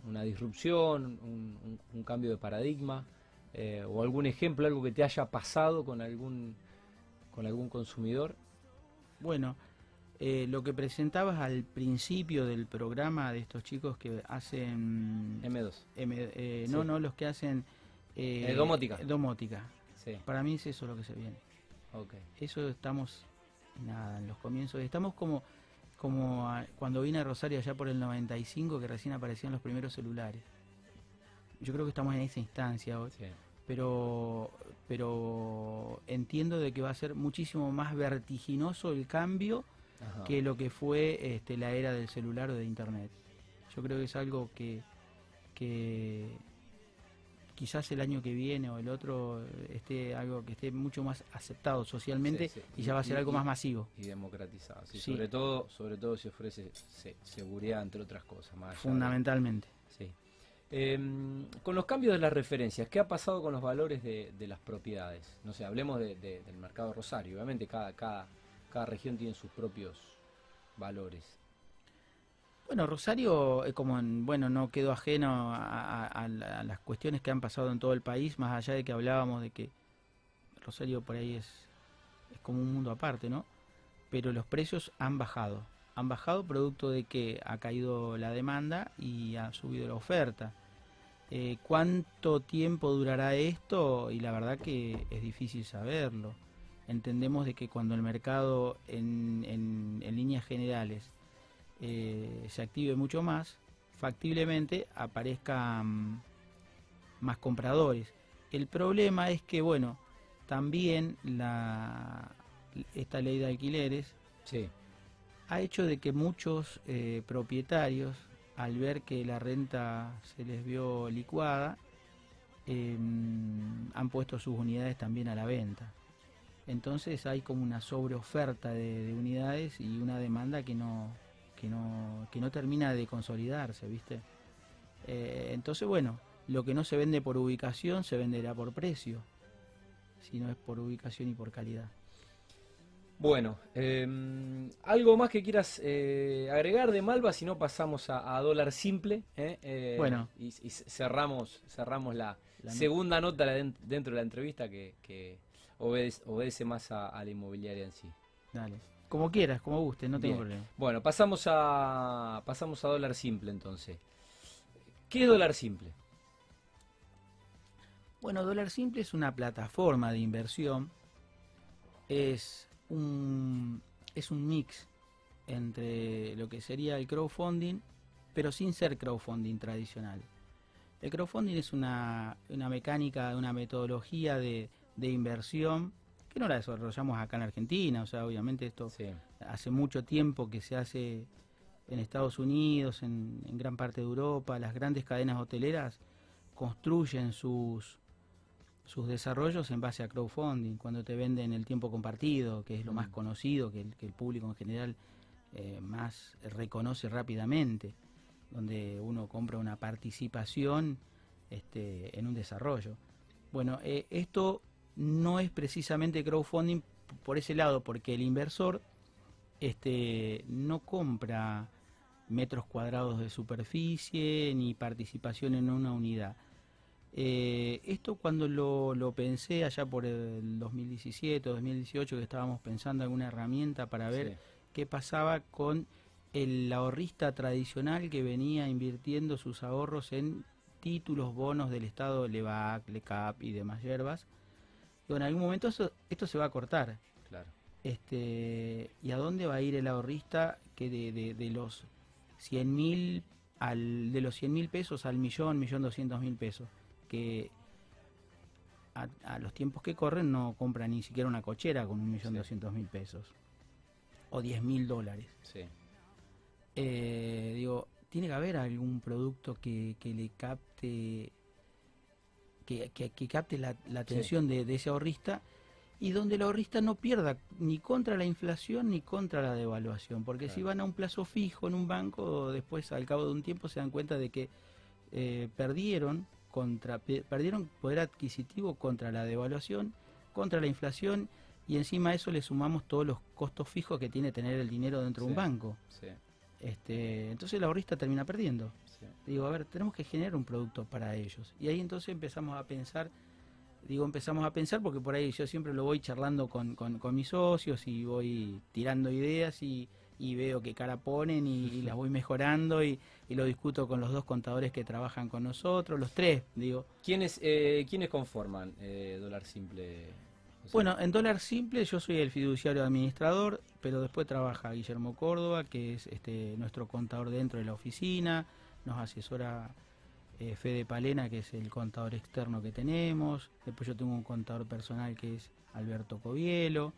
una disrupción, un, cambio de paradigma eh, o algún ejemplo, algo que te haya pasado con algún, con algún consumidor? Bueno, eh, lo que presentabas al principio del programa de estos chicos que hacen... M2. Eh, no, no, los que hacen... domótica. Domótica. Para mí es eso lo que se viene. Okay. Eso estamos, nada, en los comienzos. Estamos como como cuando vine a Rosario allá por el 95 que recién aparecían los primeros celulares. Yo creo que estamos en esa instancia hoy. Pero, pero entiendo de que va a ser muchísimo más vertiginoso el cambio que lo que fue este, la era del celular o de internet. Yo creo que es algo que, que quizás el año que viene o el otro esté algo que esté mucho más aceptado socialmente y ya va a ser algo más masivo. y democratizado sobre todo sobre todo se ofrece seguridad entre otras cosas más fundamentalmente. Sí em, con los cambios de las referencias qué ha pasado con los valores de, las propiedades no sé hablemos del mercado rosario obviamente cada cada región tiene sus propios valores bueno, Rosario, eh, como bueno, no quedó ajeno a, las cuestiones que han pasado en todo el país, más allá de que hablábamos de que Rosario por ahí es, es como un mundo aparte, ¿no? Pero los precios han bajado. Han bajado producto de que ha caído la demanda y ha subido la oferta. Eh, ¿Cuánto tiempo durará esto? Y la verdad que es difícil saberlo. Entendemos de que cuando el mercado en, en líneas generales eh, se active mucho más, factiblemente aparezcan más compradores. El problema es que, bueno, también la, esta ley de alquileres ha hecho de que muchos eh, propietarios, al ver que la renta se les vio licuada, em, han puesto sus unidades también a la venta. Entonces hay como una sobreoferta de unidades y una demanda que no, que no, que no termina de consolidarse, ¿viste? Eh, entonces, bueno, lo que no se vende por ubicación se venderá por precio, si no es por ubicación y por calidad. Bueno, em, algo más que quieras eh, agregar de Malva, si no pasamos a, dólar simple. ¿eh? bueno. Y, cerramos, cerramos la, segunda nota dentro de la entrevista que, obedece, más a, a la inmobiliaria en sí. Dale. Como quieras, como guste, no tengo problema. Bueno, pasamos a pasamos a dólar simple entonces. ¿Qué es dólar simple? Bueno, dólar simple es una plataforma de inversión. Es un es un mix entre lo que sería el crowdfunding, pero sin ser crowdfunding tradicional. El crowdfunding es una, una mecánica, una metodología de, de inversión no la desarrollamos acá en Argentina, o sea, obviamente esto hace mucho tiempo que se hace en Estados Unidos, en, gran parte de Europa, las grandes cadenas hoteleras construyen sus, sus desarrollos en base a crowdfunding, cuando te venden el tiempo compartido, que es lo más mm. conocido, que el, que el público en general eh, más reconoce rápidamente, donde uno compra una participación este, en un desarrollo. Bueno, eh, esto no es precisamente crowdfunding por ese lado, porque el inversor este, no compra metros cuadrados de superficie ni participación en una unidad. Eh, esto cuando lo, pensé allá por el 2017 o 2018 que estábamos pensando alguna herramienta para ver qué pasaba con el ahorrista tradicional que venía invirtiendo sus ahorros en títulos, bonos del Estado, LEVAC, LECAP y demás hierbas, en algún momento esto se va a cortar. Claro. Este, ¿Y a dónde va a ir el ahorrista que de, de, los 100 mil al de los 100 mil pesos al millón, millón doscientos mil pesos? Que a, los tiempos que corren no compra ni siquiera una cochera con un millón doscientos mil pesos. O 10 mil dólares. Sí. Eh, digo, tiene que haber algún producto que, que le capte que, capte la, atención de, ese ahorrista y donde el ahorrista no pierda ni contra la inflación ni contra la devaluación, porque si van a un plazo fijo en un banco, después al cabo de un tiempo se dan cuenta de que eh, perdieron contra perdieron poder adquisitivo contra la devaluación, contra la inflación y encima a eso le sumamos todos los costos fijos que tiene tener el dinero dentro de un banco. Este, entonces el ahorrista termina perdiendo. Digo, a ver, tenemos que generar un producto para ellos. Y ahí entonces empezamos a pensar, digo, empezamos a pensar porque por ahí yo siempre lo voy charlando con, con, mis socios y voy tirando ideas y, veo qué cara ponen y, las voy mejorando y, lo discuto con los dos contadores que trabajan con nosotros, los tres, digo. ¿Quiénes, eh, ¿quiénes conforman eh, Dólar Simple? Bueno, en Dólar Simple yo soy el fiduciario administrador, pero después trabaja Guillermo Córdoba, que es este nuestro contador dentro de la oficina, nos asesora eh, Fede Palena, que es el contador externo que tenemos, después yo tengo un contador personal que es Alberto Covielo,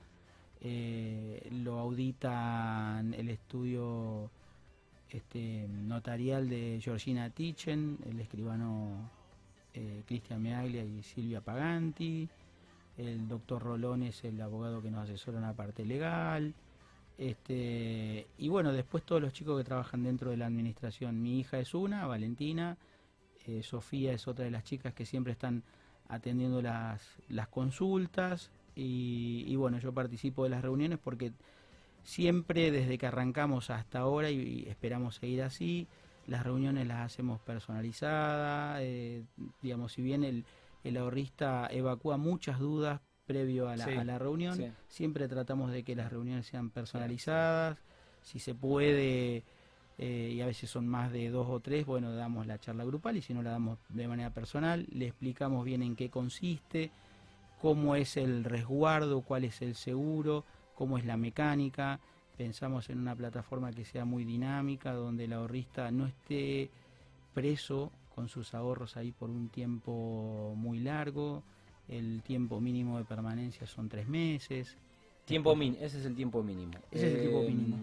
eh, lo auditan el estudio este, notarial de Georgina Tichen, el escribano eh, Cristian Meaglia y Silvia Paganti, el doctor Rolón es el abogado que nos asesora en la parte legal, este, y bueno, después todos los chicos que trabajan dentro de la administración. Mi hija es una, Valentina, eh, Sofía es otra de las chicas que siempre están atendiendo las, las consultas y, bueno, yo participo de las reuniones porque siempre desde que arrancamos hasta ahora y, esperamos seguir así, las reuniones las hacemos personalizadas, eh, digamos, si bien el, el ahorrista evacúa muchas dudas previo a la, reunión. Siempre tratamos de que las reuniones sean personalizadas. Si se puede, eh, y a veces son más de dos o tres, bueno, damos la charla grupal y si no la damos de manera personal, le explicamos bien en qué consiste, cómo es el resguardo, cuál es el seguro, cómo es la mecánica. Pensamos en una plataforma que sea muy dinámica, donde el ahorrista no esté preso con sus ahorros ahí por un tiempo muy largo el tiempo mínimo de permanencia son tres meses. Tiempo min ese es el tiempo mínimo. Ese es el tiempo eh, mínimo.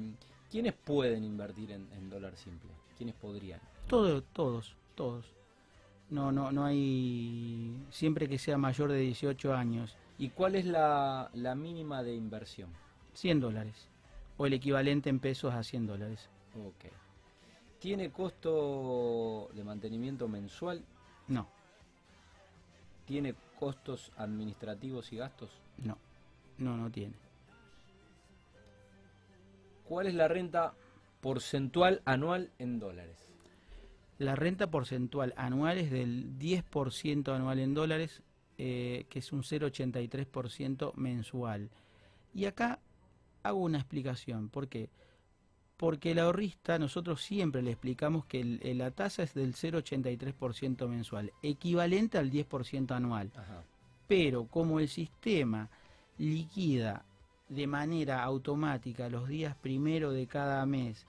¿Quiénes pueden invertir en, dólar simple? ¿Quiénes podrían? Todos, todos, todos. No, no, no hay. Siempre que sea mayor de 18 años. ¿Y cuál es la, la mínima de inversión? 100 dólares. O el equivalente en pesos a 100 dólares. Ok. ¿Tiene costo de mantenimiento mensual? No. ¿Tiene costos administrativos y gastos? No, no, no tiene. ¿Cuál es la renta porcentual anual en dólares? La renta porcentual anual es del 10% anual en dólares, eh, que es un 0,83% mensual. Y acá hago una explicación. ¿Por qué? Porque el ahorrista, nosotros siempre le explicamos que la tasa es del 0,83% mensual, equivalente al 10% anual. Pero como el sistema liquida de manera automática los días primero de cada mes,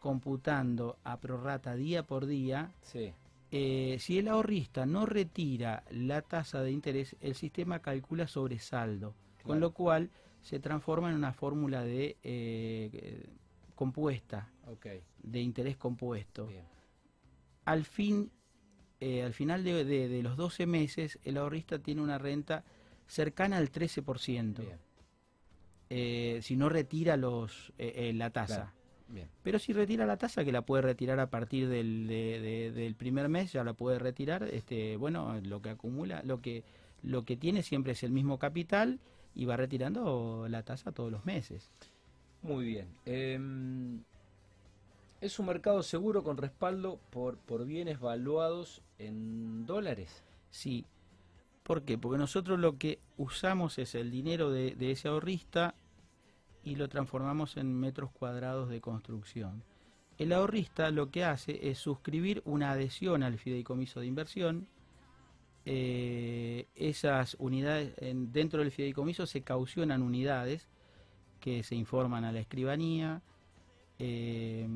computando a prorrata día por día, eh, si el ahorrista no retira la tasa de interés, el sistema calcula sobre saldo, con lo cual se transforma en una fórmula de... Eh, compuesta, de interés compuesto. Al fin, eh, al final de, los 12 meses, el ahorrista tiene una renta cercana al 13%. Eh, si no retira los eh, la tasa. Pero si retira la tasa, que la puede retirar a partir del, del primer mes, ya la puede retirar, este, bueno, lo que acumula, lo que, lo que tiene siempre es el mismo capital y va retirando la tasa todos los meses. Muy bien. Em, ¿Es un mercado seguro con respaldo por, por bienes valuados en dólares? Sí. ¿Por qué? Porque nosotros lo que usamos es el dinero de, ese ahorrista y lo transformamos en metros cuadrados de construcción. El ahorrista lo que hace es suscribir una adhesión al fideicomiso de inversión. Eh, esas unidades, dentro del fideicomiso se caucionan unidades que se informan a la escribanía eh,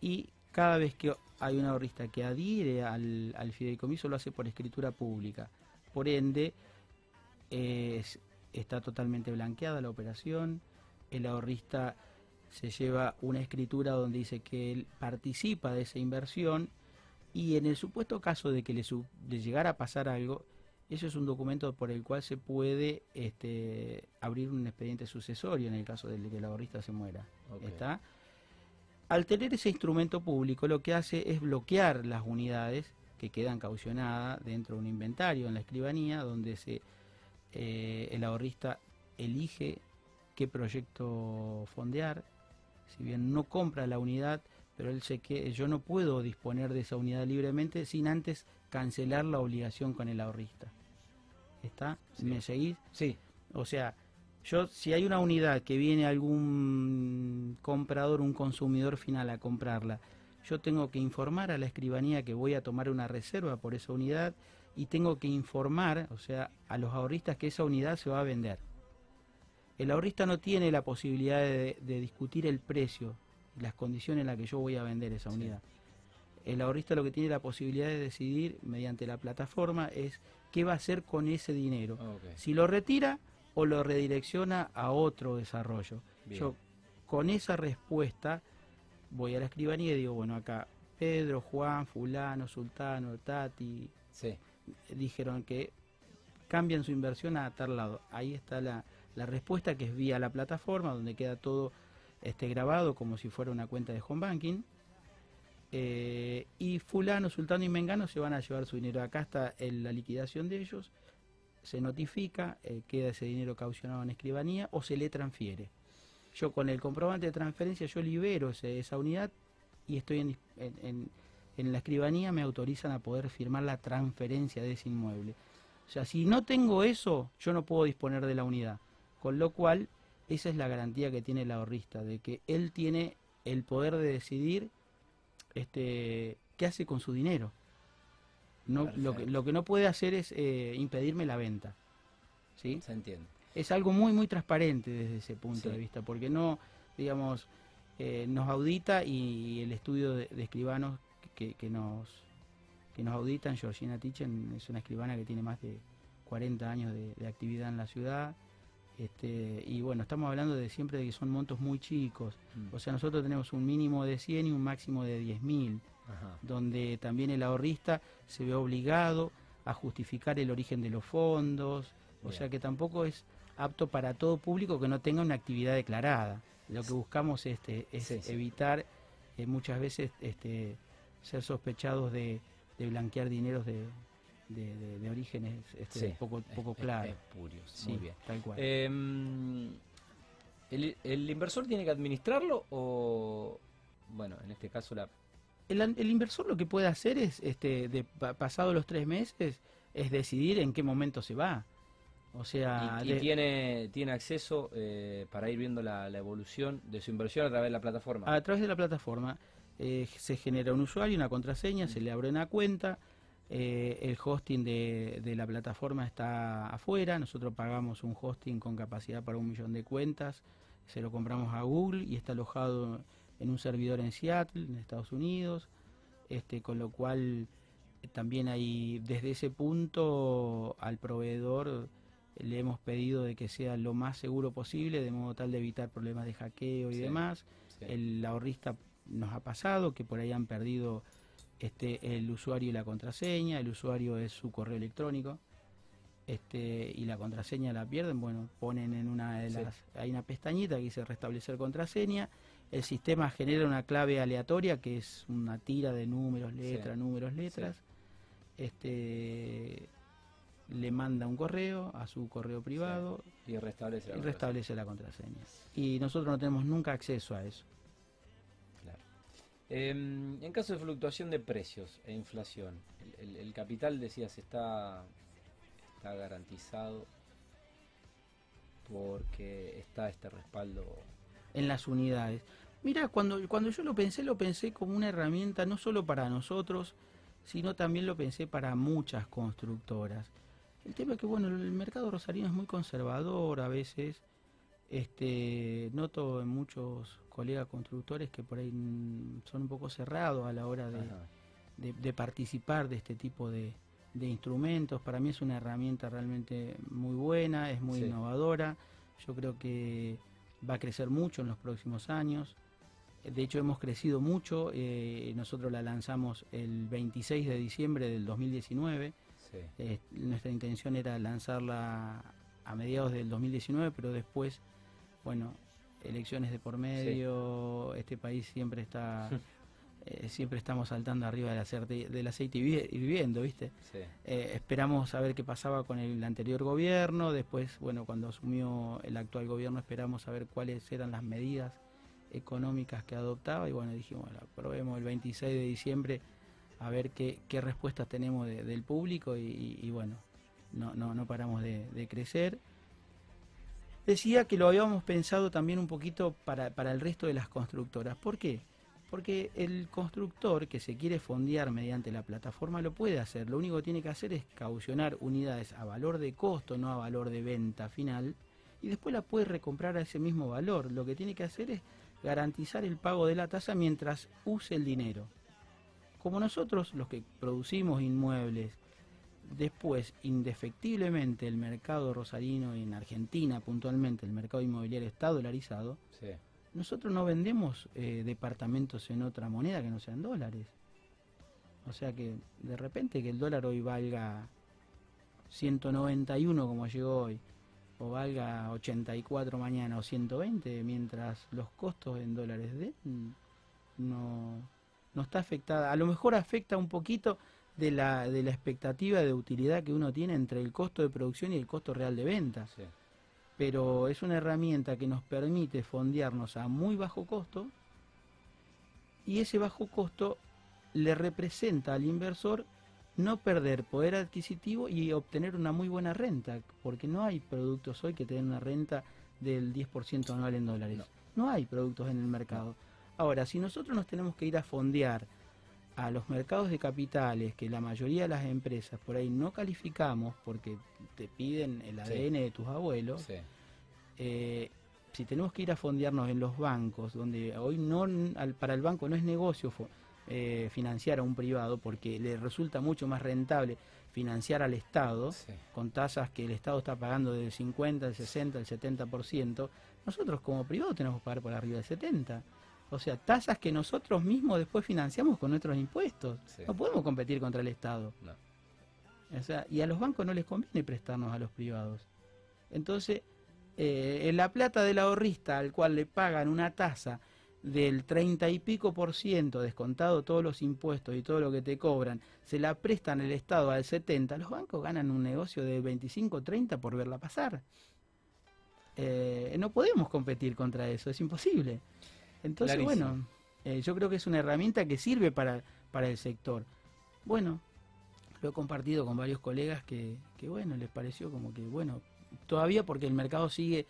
y cada vez que hay un ahorrista que adhiere al, fideicomiso lo hace por escritura pública. Por ende, está totalmente blanqueada la operación, el ahorrista se lleva una escritura donde dice que él participa de esa inversión y en el supuesto caso de que le, le llegara a pasar algo, eso es un documento por el cual se puede este, abrir un expediente sucesorio en el caso de que el ahorrista se muera. ¿Está? Al tener ese instrumento público, lo que hace es bloquear las unidades que quedan caucionadas dentro de un inventario en la escribanía, donde se, eh, el ahorrista elige qué proyecto fondear. Si bien no compra la unidad, pero él sé que yo no puedo disponer de esa unidad libremente sin antes cancelar la obligación con el ahorrista. ¿Está? ¿Me seguís? Sí. O sea, yo si hay una unidad que viene algún comprador, un consumidor final a comprarla, yo tengo que informar a la escribanía que voy a tomar una reserva por esa unidad y tengo que informar, o sea, a los ahorristas que esa unidad se va a vender. El ahorrista no tiene la posibilidad de, discutir el precio y las condiciones en las que yo voy a vender esa unidad. El ahorrista lo que tiene la posibilidad de decidir mediante la plataforma es qué va a hacer con ese dinero. Si lo retira o lo redirecciona a otro desarrollo. Yo con esa respuesta voy a la escribanía y digo, bueno, acá Pedro, Juan, fulano, sultano, Tati, dijeron que cambian su inversión a tal lado. Ahí está la, la respuesta que es vía la plataforma, donde queda todo este, grabado como si fuera una cuenta de home banking. Eh, y fulano, sultano y mengano se van a llevar su dinero. Acá está la liquidación de ellos, se notifica, eh, queda ese dinero caucionado en escribanía o se le transfiere. Yo con el comprobante de transferencia yo libero esa unidad y estoy en, en, la escribanía, me autorizan a poder firmar la transferencia de ese inmueble. O sea, si no tengo eso, yo no puedo disponer de la unidad. Con lo cual, esa es la garantía que tiene el ahorrista, de que él tiene el poder de decidir este, qué hace con su dinero. No, lo, que, lo que no puede hacer es eh, impedirme la venta. ¿sí? Se entiende. Es algo muy, muy transparente desde ese punto de vista, porque no, digamos, eh, nos audita y el estudio de, escribanos que, que, nos, que nos auditan, Georgina Tichen es una escribana que tiene más de 40 años de actividad en la ciudad, este, y bueno, estamos hablando de siempre de que son montos muy chicos. Mm. O sea, nosotros tenemos un mínimo de 100 y un máximo de 10.000, donde también el ahorrista se ve obligado a justificar el origen de los fondos. O sea que tampoco es apto para todo público que no tenga una actividad declarada. Lo que buscamos este, es evitar eh, muchas veces este, ser sospechados de, de blanquear dineros de, de, orígenes este, poco, poco claros. muy bien. Tal cual. Em, ¿el, inversor tiene que administrarlo o, bueno, en este caso la... El, inversor lo que puede hacer es, este, de, pasado los tres meses, es decidir en qué momento se va. O sea, y, tiene, tiene acceso eh, para ir viendo la, evolución de su inversión a través de la plataforma. A través de la plataforma eh, se genera un usuario, una contraseña, se le abre una cuenta, eh, el hosting de, la plataforma está afuera, nosotros pagamos un hosting con capacidad para un millón de cuentas, se lo compramos a Google y está alojado en un servidor en Seattle, en Estados Unidos, este, con lo cual también hay desde ese punto al proveedor le hemos pedido de que sea lo más seguro posible, de modo tal de evitar problemas de hackeo y demás. El ahorrista nos ha pasado que por ahí han perdido este, el usuario y la contraseña, el usuario es su correo electrónico, este, y la contraseña la pierden, bueno, ponen en una de las, hay una pestañita que dice restablecer contraseña, el sistema genera una clave aleatoria que es una tira de números, letras, números, letras, este le manda un correo a su correo privado y restablece y restablece la contraseña. Y nosotros no tenemos nunca acceso a eso. Em, en caso de fluctuación de precios e inflación, el, capital, decías, está, está garantizado porque está este respaldo. En las unidades. Mira, cuando, cuando yo lo pensé, lo pensé como una herramienta no solo para nosotros, sino también lo pensé para muchas constructoras. El tema es que, bueno, el mercado rosarino es muy conservador a veces. Este, noto en muchos colegas constructores que por ahí son un poco cerrados a la hora de, participar de este tipo de, instrumentos. Para mí es una herramienta realmente muy buena, es muy innovadora. Yo creo que va a crecer mucho en los próximos años. De hecho, hemos crecido mucho. Eh, nosotros la lanzamos el 26 de diciembre del 2019. Eh, nuestra intención era lanzarla a mediados del 2019, pero después, bueno, elecciones de por medio, este país siempre está, eh, siempre estamos saltando arriba del aceite, del aceite y viviendo, ¿viste? Eh, esperamos a ver qué pasaba con el anterior gobierno, después, bueno, cuando asumió el actual gobierno esperamos a ver cuáles eran las medidas económicas que adoptaba y bueno, dijimos, bueno, probemos el 26 de diciembre a ver qué, qué respuestas tenemos del público y, bueno, no, no, no paramos de crecer. Decía que lo habíamos pensado también un poquito para, el resto de las constructoras. ¿Por qué? Porque el constructor que se quiere fondear mediante la plataforma lo puede hacer. Lo único que tiene que hacer es caucionar unidades a valor de costo, no a valor de venta final, y después la puede recomprar a ese mismo valor. Lo que tiene que hacer es garantizar el pago de la tasa mientras use el dinero. Como nosotros, los que producimos inmuebles, después, indefectiblemente, el mercado rosarino en Argentina, puntualmente, el mercado inmobiliario está dolarizado. Nosotros no vendemos eh, departamentos en otra moneda que no sean dólares. O sea que de repente que el dólar hoy valga 191 como llegó hoy, o valga 84 mañana o 120, mientras los costos en dólares de no, no está afectada. A lo mejor afecta un poquito de la, de la expectativa de utilidad que uno tiene entre el costo de producción y el costo real de venta. Pero es una herramienta que nos permite fondearnos a muy bajo costo y ese bajo costo le representa al inversor no perder poder adquisitivo y obtener una muy buena renta, porque no hay productos hoy que tengan una renta del 10% anual en dólares. No. hay productos en el mercado. Ahora, si nosotros nos tenemos que ir a fondear a los mercados de capitales que la mayoría de las empresas por ahí no calificamos porque te piden el ADN de tus abuelos, eh, si tenemos que ir a fondearnos en los bancos, donde hoy no para el banco no es negocio eh, financiar a un privado porque le resulta mucho más rentable financiar al Estado con tasas que el Estado está pagando del 50, el 60, el 70%, nosotros como privado tenemos que pagar por arriba del 70%. O sea, tasas que nosotros mismos después financiamos con nuestros impuestos. No podemos competir contra el Estado. O sea, y a los bancos no les conviene prestarnos a los privados. Entonces, eh, en la plata del ahorrista al cual le pagan una tasa del 30 y pico por ciento, descontado todos los impuestos y todo lo que te cobran, se la prestan el Estado al 70, los bancos ganan un negocio de 25, 30 por verla pasar. Eh, no podemos competir contra eso, es imposible. Entonces, bueno, eh, yo creo que es una herramienta que sirve para, para el sector. Bueno, lo he compartido con varios colegas que, que, bueno, les pareció como que, bueno, todavía porque el mercado sigue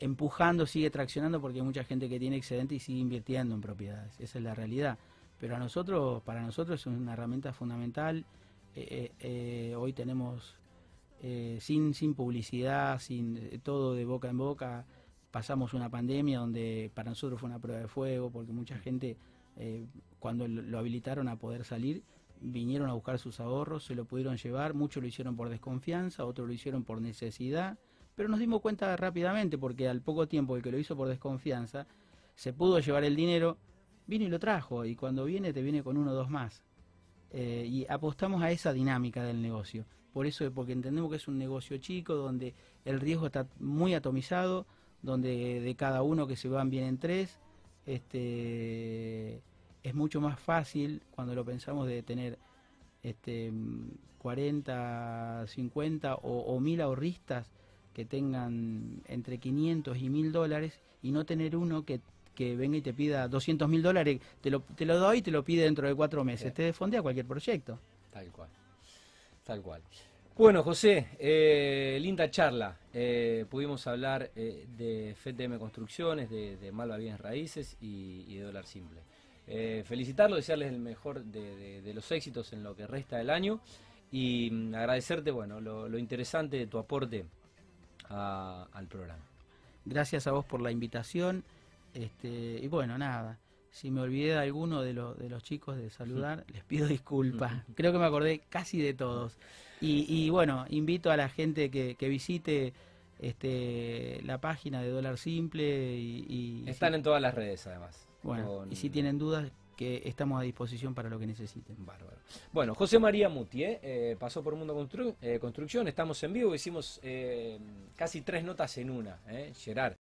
empujando, sigue traccionando porque hay mucha gente que tiene excedente y sigue invirtiendo en propiedades. Esa es la realidad. Pero a nosotros, para nosotros es una herramienta fundamental. Eh, eh, hoy tenemos sin, sin publicidad, sin todo de boca en boca, pasamos una pandemia donde para nosotros fue una prueba de fuego, porque mucha gente, eh, cuando lo habilitaron a poder salir, vinieron a buscar sus ahorros, se lo pudieron llevar, muchos lo hicieron por desconfianza, otros lo hicieron por necesidad, pero nos dimos cuenta rápidamente, porque al poco tiempo el que lo hizo por desconfianza, se pudo llevar el dinero, vino y lo trajo, y cuando viene te viene con uno o dos más. Eh, y apostamos a esa dinámica del negocio. Por eso, porque entendemos que es un negocio chico, donde el riesgo está muy atomizado, donde de cada uno que se van bien en tres, este, es mucho más fácil cuando lo pensamos de tener este, 40, 50 o, mil ahorristas que tengan entre 500 y 1000 dólares y no tener uno que, venga y te pida 200 mil dólares, te lo, te lo doy y te lo pide dentro de cuatro meses. Te defondea cualquier proyecto. Tal cual. Tal cual. Bueno, José, eh, linda charla. Eh, pudimos hablar eh, de FTM Construcciones, de, Malva Bienes Raíces y, de Dólar Simple. felicitarlo, desearles el mejor de, los éxitos en lo que resta del año y mm, agradecerte bueno, lo, interesante de tu aporte al programa. Gracias a vos por la invitación. Este, y bueno, nada, si me olvidé de alguno de, de los chicos de saludar, les pido disculpas. Creo que me acordé casi de todos. Y, bueno, invito a la gente que, visite este, la página de Dólar Simple. Y, Están en todas las redes, además. Bueno, y si tienen dudas, que estamos a disposición para lo que necesiten. Bárbaro. Bueno, José María Muti, ¿eh? Eh, pasó por Mundo eh, Construcción, estamos en vivo, hicimos casi tres notas en una, Gerard.